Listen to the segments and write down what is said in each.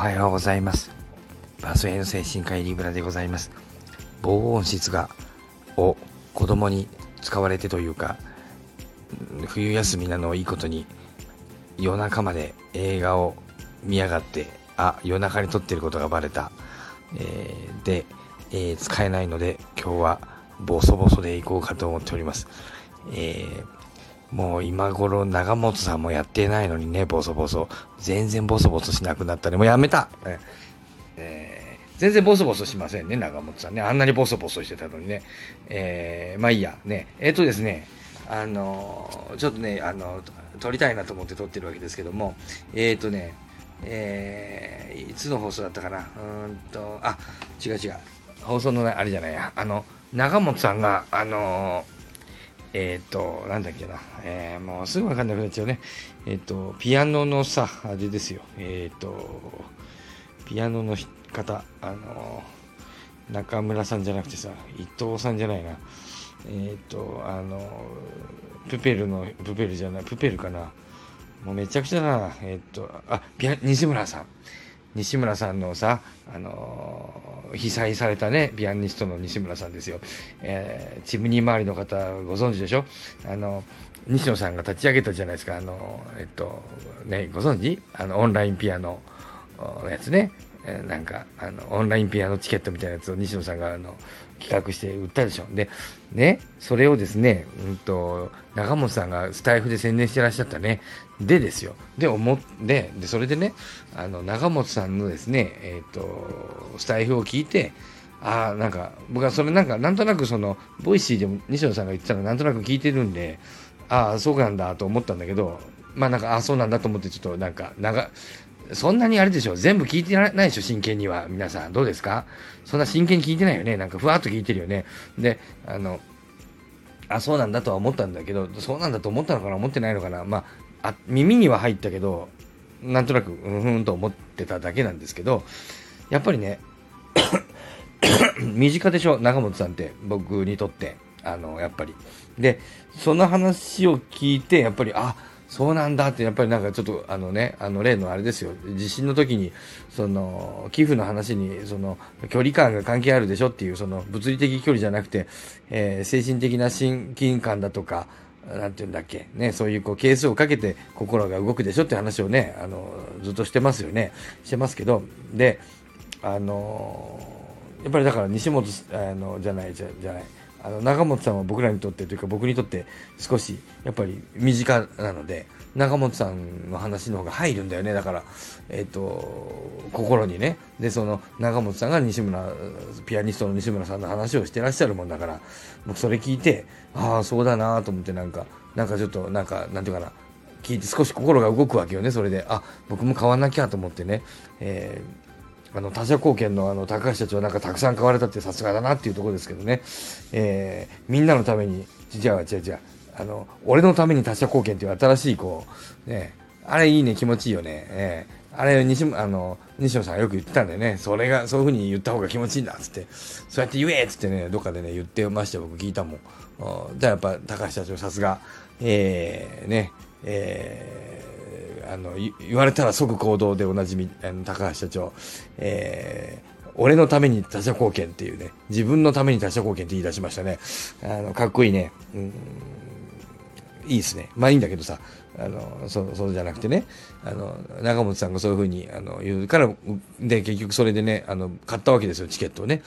はようございます。バスへの精神科医リブラでございます。防音室がを子供に使われてというか冬休みなのをいいことに夜中まで映画を見やがってあ夜中に撮ってることがバレた、えー、で、えー、使えないので今日はボソボソでいこうかと思っております、えー、もう今頃長本さんもやってないのにねボソボソ。全然ボソボソしなくなったね。もうやめた、えー、全然ボソボソしませんね長本さんね。あんなにボソボソしてたのにね、えー、まあいいや。ね。えっ、とですね。あのちょっとねあの撮りたいなと思って撮ってるわけですけども。えっ、とね。えー、いつの放送だったかな。うんと、あ、違う違う。放送のあれじゃないや。あの、長本さんが、あのえっ、ー、と、なんだっけな。えー、もうすぐわかんなくなっちゃうね。えっ、ー、と、ピアノのさ、あれですよ。えっ、と、ピアノの方、あの中村さんじゃなくてさ、伊藤さんじゃないな。えっ、と、あのプペルの、プペルじゃない、プペルかな。もうめちゃくちゃな。えっと、あ、ピア西村さん。西村さんのさ、あのー、被災されたね、ピアニストの西村さんですよ。えー、チムニー周りの方ご存知でしょ？あの、西野さんが立ち上げたじゃないですか。あの、えっと、ね、ご存知？あの、オンラインピアノのやつね。えー、なんか、あの、オンラインピアノチケットみたいなやつを西野さんが、あの、企画して売ったでしょ。で、ね、それをですね、うんと、中本さんがスタイフで宣伝してらっしゃったね。でですよ。で、思って、で、それでね、あの、中本さんのですね、えっ、ー、と、スタイフを聞いて、ああ、なんか、僕はそれなんか、なんとなくその、ボイシーでも西野さんが言ってたらなんとなく聞いてるんで、ああ、そうなんだと思ったんだけど、まあなんか、ああ、そうなんだと思ってちょっとなんか、長、そんなにあれでしょ全部聞いてないでしょ真剣には。皆さん、どうですか？そんな真剣に聞いてないよねなんか、ふわっと聞いてるよね。で、あの、あ、そうなんだとは思ったんだけど、そうなんだと思ったのかな思ってないのかなまあ、あ耳には入ったけど、なんとなく、うんふんと思ってただけなんですけど、やっぱりね、身近でしょ中本さんって、僕にとって。あの、やっぱり。で、その話を聞いて、やっぱり、あ、そうなんだってやっぱりなんかちょっとあのねあの例のあれですよ。地震の時にその寄付の話にその距離感が関係あるでしょっていうその物理的距離じゃなくて、えー、精神的な親近感だとかなんて言うんだっけねそういうこう係数をかけて心が動くでしょって話をねあのずっとしてますよね。してますけどであのやっぱりだから西本あのじゃないじゃじゃない。あの中本さんは僕らにとってというか僕にとって少しやっぱり身近なので中本さんの話の方が入るんだよね。だからえっ、ー、と心にね。でその中本さんが西村ピアニストの西村さんの話をしてらっしゃるもんだから僕それ聞いてああそうだなと思ってなんかなんかちょっとなんかなんていうかな聞いて少し心が動くわけよねそれで。あ僕も変わんなきゃと思ってね、えーあの他社貢献のあの高橋社長なんかたくさん買われたってさすがだなっていうところですけどね、えー、みんなのためにじゃあじゃあじゃああの俺のために他社貢献っていう新しいこうねあれいいね気持ちいいよね、えー、あれ西あの西野さんよく言ってたんだよね。それがそういうふうに言った方が気持ちいいんだっつって。そうやって言えっつってねどっかでね言ってました僕聞いたも。んじゃあやっぱ高橋社長さすが。えー、ねえーあの言われたら即行動でおなじみあの高橋社長、えー、俺のために他者貢献っていうね。自分のために他者貢献って言い出しましたね。あのかっこいいね、うん、いいですね。まあいいんだけどさ。あのそうそうじゃなくてね。あの中本さんがそういうふうにあの言うからで結局それでねあの買ったわけですよチケットをね。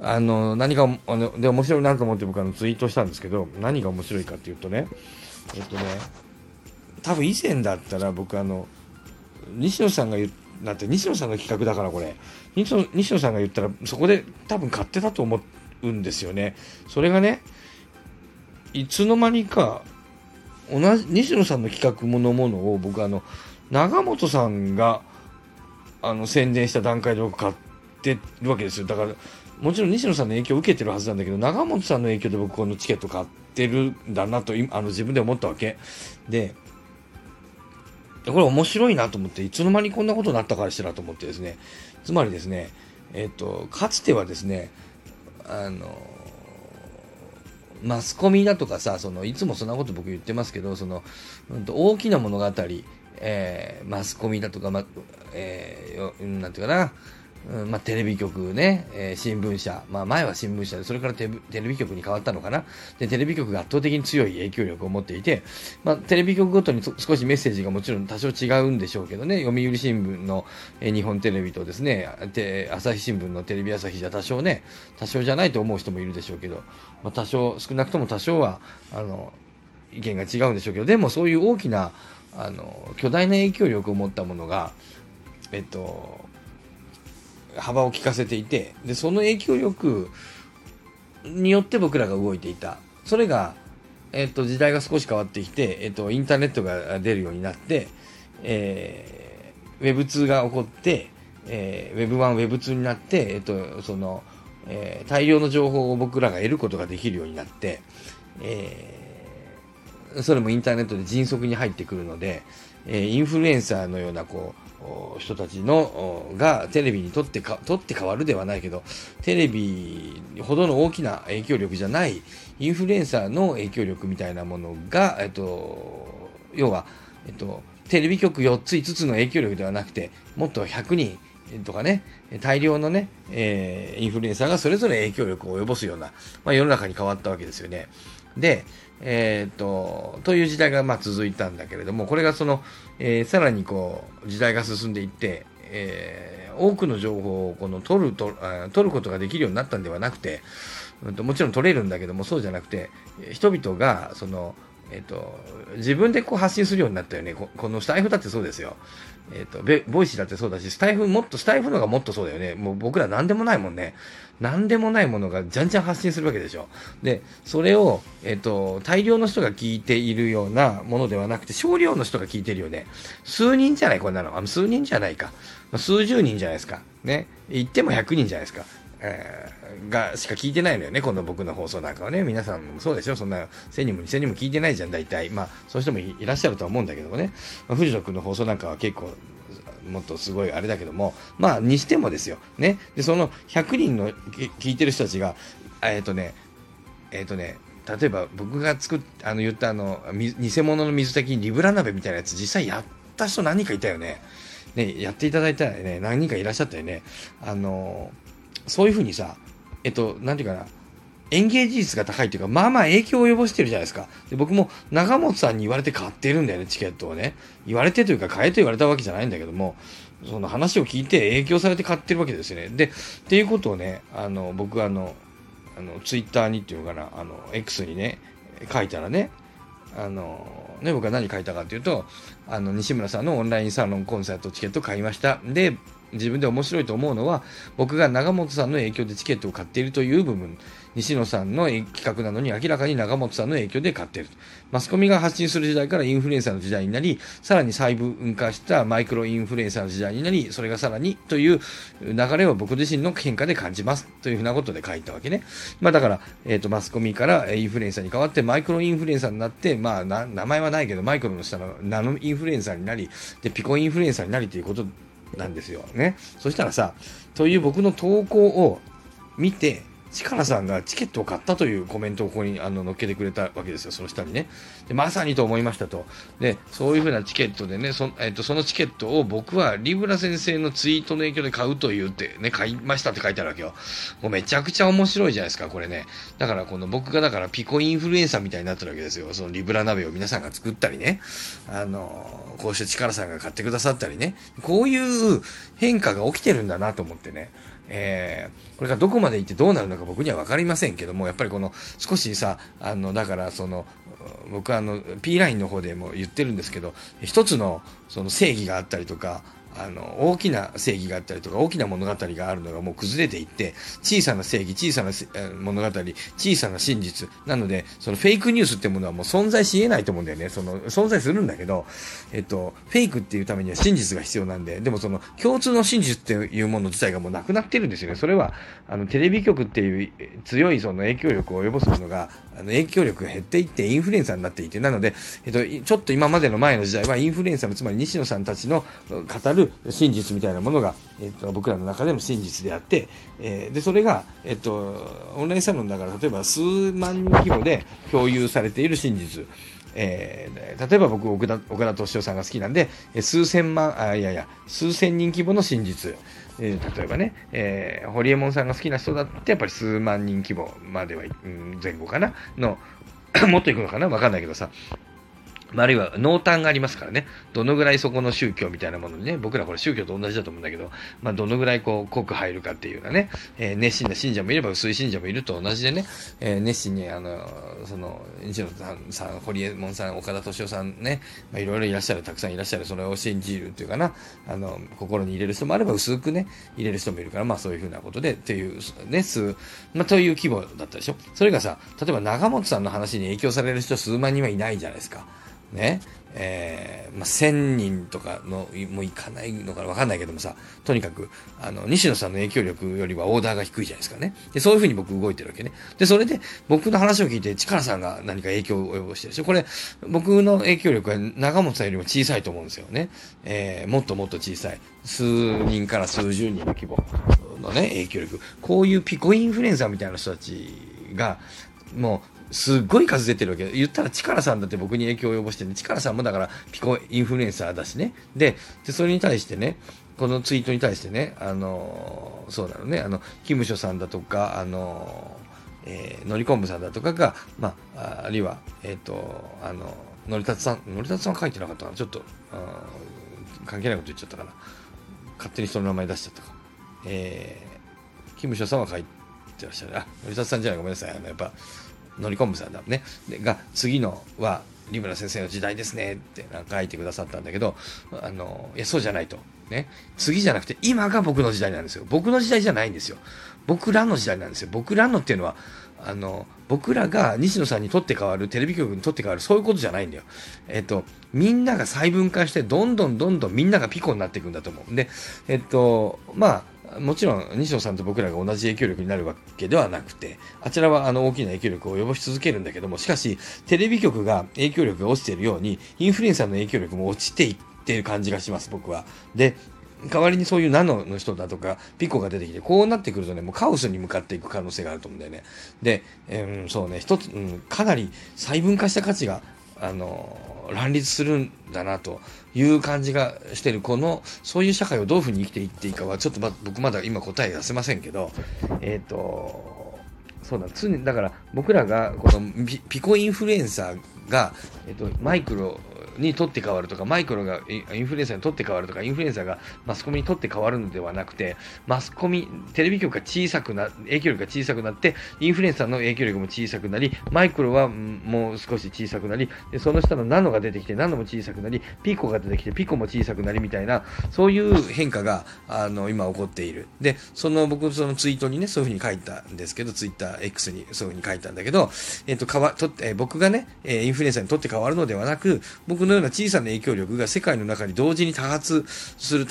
あの何かあので面白いなと思って僕あのツイートしたんですけど何が面白いかっていうとねえっとね多分以前だったら僕あの西野さんが言だって西野さんの企画だからこれ。西野西野さんが言ったらそこで多分買ってたと思うんですよね。それがねいつの間にか同じ西野さんの企画ものものを僕あの長本さんがあの宣伝した段階で僕買ってるわけですよ。だからもちろん西野さんの影響を受けてるはずなんだけど長本さんの影響で僕このチケット買ってるんだなとあの自分で思ったわけ。でこれ面白いなと思って、いつの間にこんなことになったからしたらと思ってですね、つまりですね、えっ、と、かつてはですね、あの、マスコミだとかさ、そのいつもそんなこと僕言ってますけど、そのうん、と大きな物語、えー、マスコミだとか、ま、えー、なんていうかな、うんまあ、テレビ局ね、えー、新聞社、まあ、前は新聞社で、それからテレビ局に変わったのかな。で、テレビ局が圧倒的に強い影響力を持っていて、まあ、テレビ局ごとに少しメッセージがもちろん多少違うんでしょうけどね、読売新聞の、えー、日本テレビとですね、朝日新聞のテレビ朝日じゃ多少ね、多少じゃないと思う人もいるでしょうけど、まあ、多少、少なくとも多少は、あの、意見が違うんでしょうけど、でもそういう大きな、あの、巨大な影響力を持ったものが、えっと、幅を利かせていてでその影響力によって僕らが動いていた。それが、えっと、時代が少し変わってきて、えっと、インターネットが出るようになって、えー、Web2 が起こって、えー、Web1、Web2 になって、えっと、その、えー、大量の情報を僕らが得ることができるようになって、えー、それもインターネットで迅速に入ってくるので、えー、インフルエンサーのようなこう人たちのがテレビにとってかとって変わるではないけどテレビほどの大きな影響力じゃないインフルエンサーの影響力みたいなものが、えっと、要は、えっと、テレビ局4つ5つの影響力ではなくてもっと100人とかね、大量のね、えー、インフルエンサーがそれぞれ影響力を及ぼすような、まあ、世の中に変わったわけですよね。で、えー、っと、という時代がまあ続いたんだけれども、これがその、えー、さらにこう、時代が進んでいって、えー、多くの情報をこの取ると取ることができるようになったんではなくて、もちろん取れるんだけども、そうじゃなくて、人々が、その、えっ、と、自分でこう発信するようになったよね。ここのスタイフだってそうですよ。えっ、と、ボイシーだってそうだし、スタイフもっと、スタイフのがもっとそうだよね。もう僕ら何でもないもんね。何でもないものがじゃんじゃん発信するわけでしょ。で、それを、えっ、と、大量の人が聞いているようなものではなくて、少量の人が聞いてるよね。数人じゃない、こんなの。あ数人じゃないか。数十人じゃないですか。ね。言っても100人じゃないですか。え、がしか聞いてないのよね、この僕の放送なんかはね。皆さんもそうでしょ、そんな1000人も2000人も聞いてないじゃん、大体。まあ、そういう人もいらっしゃるとは思うんだけどもね。まあ、藤野君の放送なんかは結構、もっとすごいあれだけども、まあ、にしてもですよ。ね。で、その100人の聞いてる人たちが、えっ、ー、とね、えっ、ー、とね、例えば僕が作っあの言ったあの偽物の水炊きリブラ鍋みたいなやつ実際やった人何人かいたよね。ね、やっていただいたらね、何人かいらっしゃったよね。あのそういうふうにさ、えっと、なんていうかな、演芸技術が高いっていうか、まあまあ影響を及ぼしてるじゃないですか。で僕も長本さんに言われて買ってるんだよね、チケットをね。言われてというか、買えと言われたわけじゃないんだけども、その話を聞いて影響されて買ってるわけですよね。で、っていうことをね、あの、僕あの、あの、ツイッターにっていうかな、あの、X にね、書いたらね、あの、ね、僕は何書いたかっていうと、あの、西村さんのオンラインサロンコンサートチケット買いました。で、自分で面白いと思うのは僕が長本さんの影響でチケットを買っているという部分。西野さんの企画なのに明らかに長本さんの影響で買っている。マスコミが発信する時代からインフルエンサーの時代になりさらに細分化したマイクロインフルエンサーの時代になりそれがさらにという流れを僕自身の変化で感じますというふうなことで書いたわけね、まあ、だから、えーと、マスコミからインフルエンサーに変わってマイクロインフルエンサーになって、まあ、名前はないけどマイクロの下のナノインフルエンサーになりでピコインフルエンサーになりということなんですよ。ね。そしたらさ、という僕の投稿を見て、力さんがチケットを買ったというコメントをここにあの載っけてくれたわけですよ、その下にね。でまさにと思いましたと。で、そういうふうなチケットでね、そ,、えーと、そのチケットを僕はリブラ先生のツイートの影響で買うと言ってね、買いましたって書いてあるわけよ。もうめちゃくちゃ面白いじゃないですか、これね。だからこの僕がだからピコインフルエンサーみたいになってるわけですよ。そのリブラ鍋を皆さんが作ったりね。あの、こうして力さんが買ってくださったりね。こういう変化が起きてるんだなと思ってね。えー、これがどこまで行ってどうなるのか僕には分かりませんけども、やっぱりこの少しさ、あの、だからその、僕はあの、P ラインの方でも言ってるんですけど、一つのその正義があったりとか、あの、大きな正義があったりとか、大きな物語があるのがもう崩れていって、小さな正義、小さな物語、小さな真実。なので、そのフェイクニュースってものはもう存在し得ないと思うんだよね。その、存在するんだけど、えっと、フェイクっていうためには真実が必要なんで、でもその、共通の真実っていうもの自体がもうなくなってるんですよね。それは、あの、テレビ局っていう強いその影響力を及ぼすものが、あの、影響力が減っていって、インフルエンサーになっていて、なので、えっと、ちょっと今までの前の時代は、インフルエンサーの、つまり西野さんたちの語る真実みたいなものが、えっと、僕らの中でも真実であって、えー、でそれが、えっと、オンラインサロンだから例えば数万人規模で共有されている真実。えー、例えば僕岡田、敏夫さんが好きなんで、数千万、あ、いやいや、数千人規模の真実。えー、例えばね、えー、ホリエモンさんが好きな人だってやっぱり数万人規模までは、うん、前後かな？の もっといくのかな？わかんないけどさ、まあ、るいは濃淡がありますからね、どのぐらいそこの宗教みたいなものにね、僕らこれ宗教と同じだと思うんだけど、まあ、どのぐらいこう濃く入るかっていうようなね、えー、熱心な信者もいれば薄い信者もいると同じでね、えー、熱心に、あの、その、西野さん、さん堀江門さん、岡田敏夫さんね、まあ、いろいろいらっしゃる、たくさんいらっしゃる、それを信じるっていうかな、あの、心に入れる人もあれば薄くね、入れる人もいるから、まあそういうふうなことで、っていう、ね、数、まあという規模だったでしょ。それがさ、例えば長本さんの話に影響される人数万人はいないじゃないですか。ね。えー、まあ、1000人とかの、もういかないのかわかんないけどもさ、とにかく、あの、西野さんの影響力よりはオーダーが低いじゃないですかね。で、そういうふうに僕動いてるわけね。で、それで、僕の話を聞いて、力さんが何か影響を及ぼしてるでしょ。これ、僕の影響力は長本さんよりも小さいと思うんですよね。えー、もっともっと小さい。数人から数十人の規模のね、影響力。こういうピコインフルエンサーみたいな人たちが、もう、すっごい数出てるわけ。言ったら、力さんだって僕に影響を及ぼしてね、力さんもだからピコインフルエンサーだしね。で、でそれに対してね、このツイートに対してね、あのそうだろうね、あの、キムショさんだとか、あのえー、のりこんぶさんだとかが、まあ、あるいは、えっ、ー、と、あの、のりたつさん、のりたつさん書いてなかったな。ちょっと、関係ないこと言っちゃったかな。勝手に人の名前出しちゃったか。えー、キムショさんは書いてらっしゃる。あ、のりたつさんじゃない、ごめんなさい。あの、やっぱ、乗り込むさんだね。でが、次のは、リムラ先生の時代ですねってなんか書いてくださったんだけど、あの、いや、そうじゃないと。ね。次じゃなくて、今が僕の時代なんですよ。僕の時代じゃないんですよ。僕らの時代なんですよ。僕らのっていうのは、あの、僕らが西野さんにとって変わる、テレビ局にとって変わる、そういうことじゃないんだよ。えっと、みんなが細分化して、どんどんどんどんみんながピコになっていくんだと思う。で、えっと、まあ、もちろん西野さんと僕らが同じ影響力になるわけではなくて、あちらはあの大きな影響力を及ぼし続けるんだけども、しかし、テレビ局が影響力が落ちているように、インフルエンサーの影響力も落ちていっている感じがします、僕は。で、代わりにそういうナノの人だとか、ピコが出てきて、こうなってくるとね、もうカオスに向かっていく可能性があると思うんだよね。で、えー、そうね、一つ、うん、かなり細分化した価値が、あの乱立するんだなという感じがしてるこのそういう社会をどういうふうに生きていっていいかはちょっと、ま、僕まだ今答え出せませんけどえっ、ー、とそうだ常にだから僕らがこのピコインフルエンサーが、えっ、ー、と、マイクロにとって変わるとか、マイクロがインフルエンサーにとって変わるとか、インフルエンサーがマスコミにとって変わるのではなくて、マスコミ、テレビ局が小さくな、影響力が小さくなって、インフルエンサーの影響力も小さくなり、マイクロはもう少し小さくなり、でその下のナノが出てきて、ナノも小さくなり、ピコが出てきて、ピコも小さくなりみたいな、そういう変化が、あの、今起こっている。で、その僕、そのツイートにね、そういうふうに書いたんですけど、ツイッター X にそういうふうに書いたんだけど、えっ、と、かわ、と、えー、僕がね、インフルエンサーにとって変わるのではなく、僕のような小さな影響力が世界の中に同時に多発する、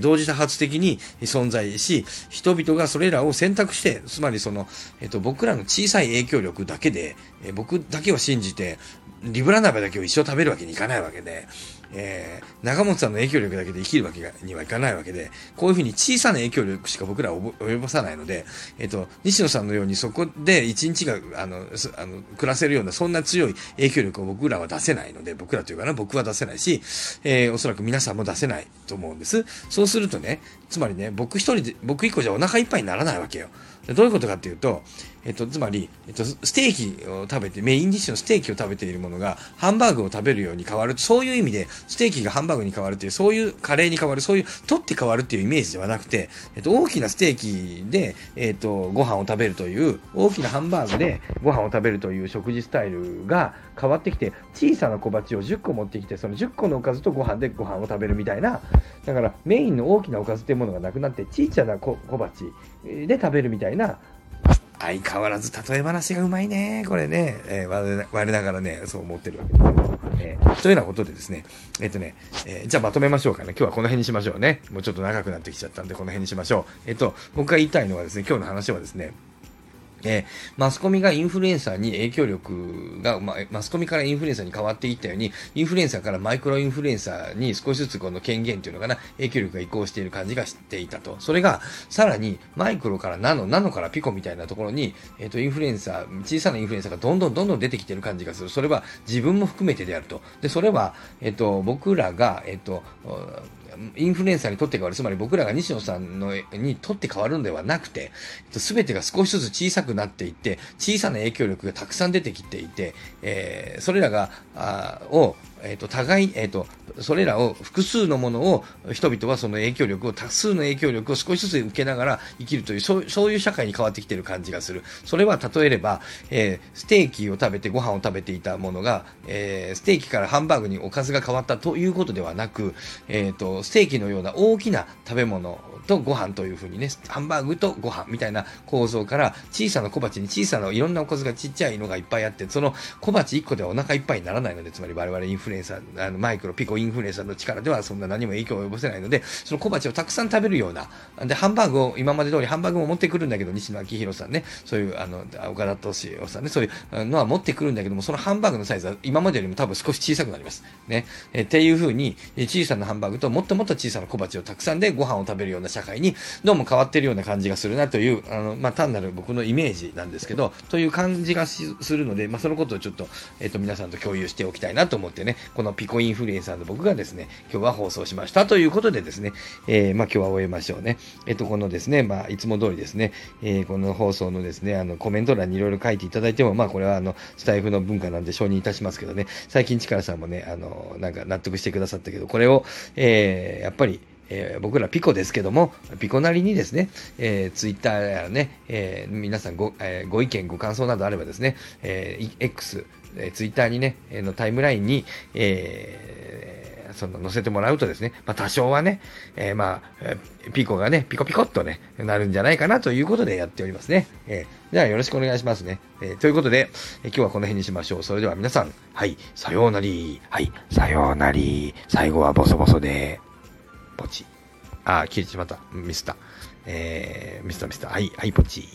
同時多発的に存在し、人々がそれらを選択して、つまりその、えっと、僕らの小さい影響力だけで、え僕だけを信じて、リブラ鍋だけを一生食べるわけにいかないわけで、えー、長本さんの影響力だけで生きるわけにはいかないわけで、こういうふうに小さな影響力しか僕らは及ぼさないので、えっ、ー、と、西野さんのようにそこで一日が、あの、あの、暮らせるような、そんな強い影響力を僕らは出せないので、僕らというかな、僕は出せないし、えー、おそらく皆さんも出せないと思うんです。そうするとね、つまりね、僕一人で、僕一個じゃお腹いっぱいにならないわけよ。どういうことかっていうと、えっと、つまり、えっと、ステーキを食べて、メインディッシュのステーキを食べているものが、ハンバーグを食べるように変わる。そういう意味で、ステーキがハンバーグに変わるっていう、そういうカレーに変わる、そういう、取って変わるっていうイメージではなくて、えっと、大きなステーキで、えっと、ご飯を食べるという、大きなハンバーグでご飯を食べるという食事スタイルが変わってきて、小さな小鉢を10個持ってきて、その10個のおかずとご飯でご飯を食べるみたいな、だからメインの大きなおかずっていうものがなくなって、小さな小鉢で食べるみたいな、相変わらず例え話がうまいね。これね、えー、我ながらね、そう思ってるわけですけど。えー、というようなことでですね、えっ、ー、とね、えー、じゃあまとめましょうかね。今日はこの辺にしましょうね。もうちょっと長くなってきちゃったんで、この辺にしましょう。えっ、と、僕が言いたいのはですね、今日の話はですね、えー、マスコミがインフルエンサーに影響力が、まマスコミからインフルエンサーに変わっていったように、インフルエンサーからマイクロインフルエンサーに少しずつこの権限というのかな、影響力が移行している感じがしていたと。それが、さらにマイクロからナノ、ナノからピコみたいなところに、えっ、ー、と、インフルエンサー、小さなインフルエンサーがどんどんどんどん出てきている感じがする。それは自分も含めてであると。で、それは、えっ、ー、と、僕らが、えっ、と、インフルエンサーにとって変わる、つまり僕らが西野さんのにとって変わるのではなくて、すべてが少しずつ小さくなっていって、小さな影響力がたくさん出てきていて、えー、それらが、あを、えっ、ー、と、互い、えっ、ー、と、それらを複数のものを、人々はその影響力を、多数の影響力を少しずつ受けながら生きるという、そうそういう社会に変わってきている感じがする。それは例えれば、えー、ステーキを食べてご飯を食べていたものが、えー、ステーキからハンバーグにおかずが変わったということではなく、えっ、ー、と、ステーキのような大きな食べ物とご飯というふうにね、ハンバーグとご飯みたいな構造から小さな小鉢に小さないろんなおかずがちっちゃいのがいっぱいあって、その小鉢1個ではお腹いっぱいにならないので、つまり我々インフルエンサー、あのマイクロ、ピコインフルエンサーの力ではそんな何も影響を及ぼせないので、その小鉢をたくさん食べるような、で、ハンバーグを今まで通りハンバーグも持ってくるんだけど、西野昭弘さんね、そういう、あの、岡田敏夫さんね、そういうのは持ってくるんだけども、そのハンバーグのサイズは今までよりも多分少し小さくなります。ね。えっていうふうに、小さなハンバーグともっともっと小さな小鉢をたくさんでご飯を食べるような社会に、どうも変わってるような感じがするなという、あの、まあ、単なる僕のイメージなんですけど、という感じがするので、まあ、そのことをちょっと、えっ、と、皆さんと共有しておきたいなと思ってね、このピコインフルエンサーの僕がですね、今日は放送しましたということでですね、えー、まあ、今日は終えましょうね。えっ、と、このですね、まあ、いつも通りですね、えー、この放送のですね、あの、コメント欄にいろいろ書いていただいても、まあ、これはあの、スタイフの文化なんで承認いたしますけどね、最近力さんもね、あの、なんか納得してくださったけど、これを、えー、えやっぱり、えー、僕らピコですけども、ピコなりにですね、えー、ツイッターやね、えー、皆さんご,、えー、ご意見、ご感想などあればですね、えー、X、えー、ツイッターにね、え、のタイムラインに、えー、その載せてもらうとですね、まあ多少はね、えー、まあ、ピコがね、ピコピコっとね、なるんじゃないかなということでやっておりますね。えー、じゃあよろしくお願いしますね。えー、ということで、えー、今日はこの辺にしましょう。それでは皆さん、はい、さようなり。はい、さようなり。最後はボソボソで、ポチ。あ、消えてしまった。ミスった。えー、ミスったミスった。はい、はい、ポチ。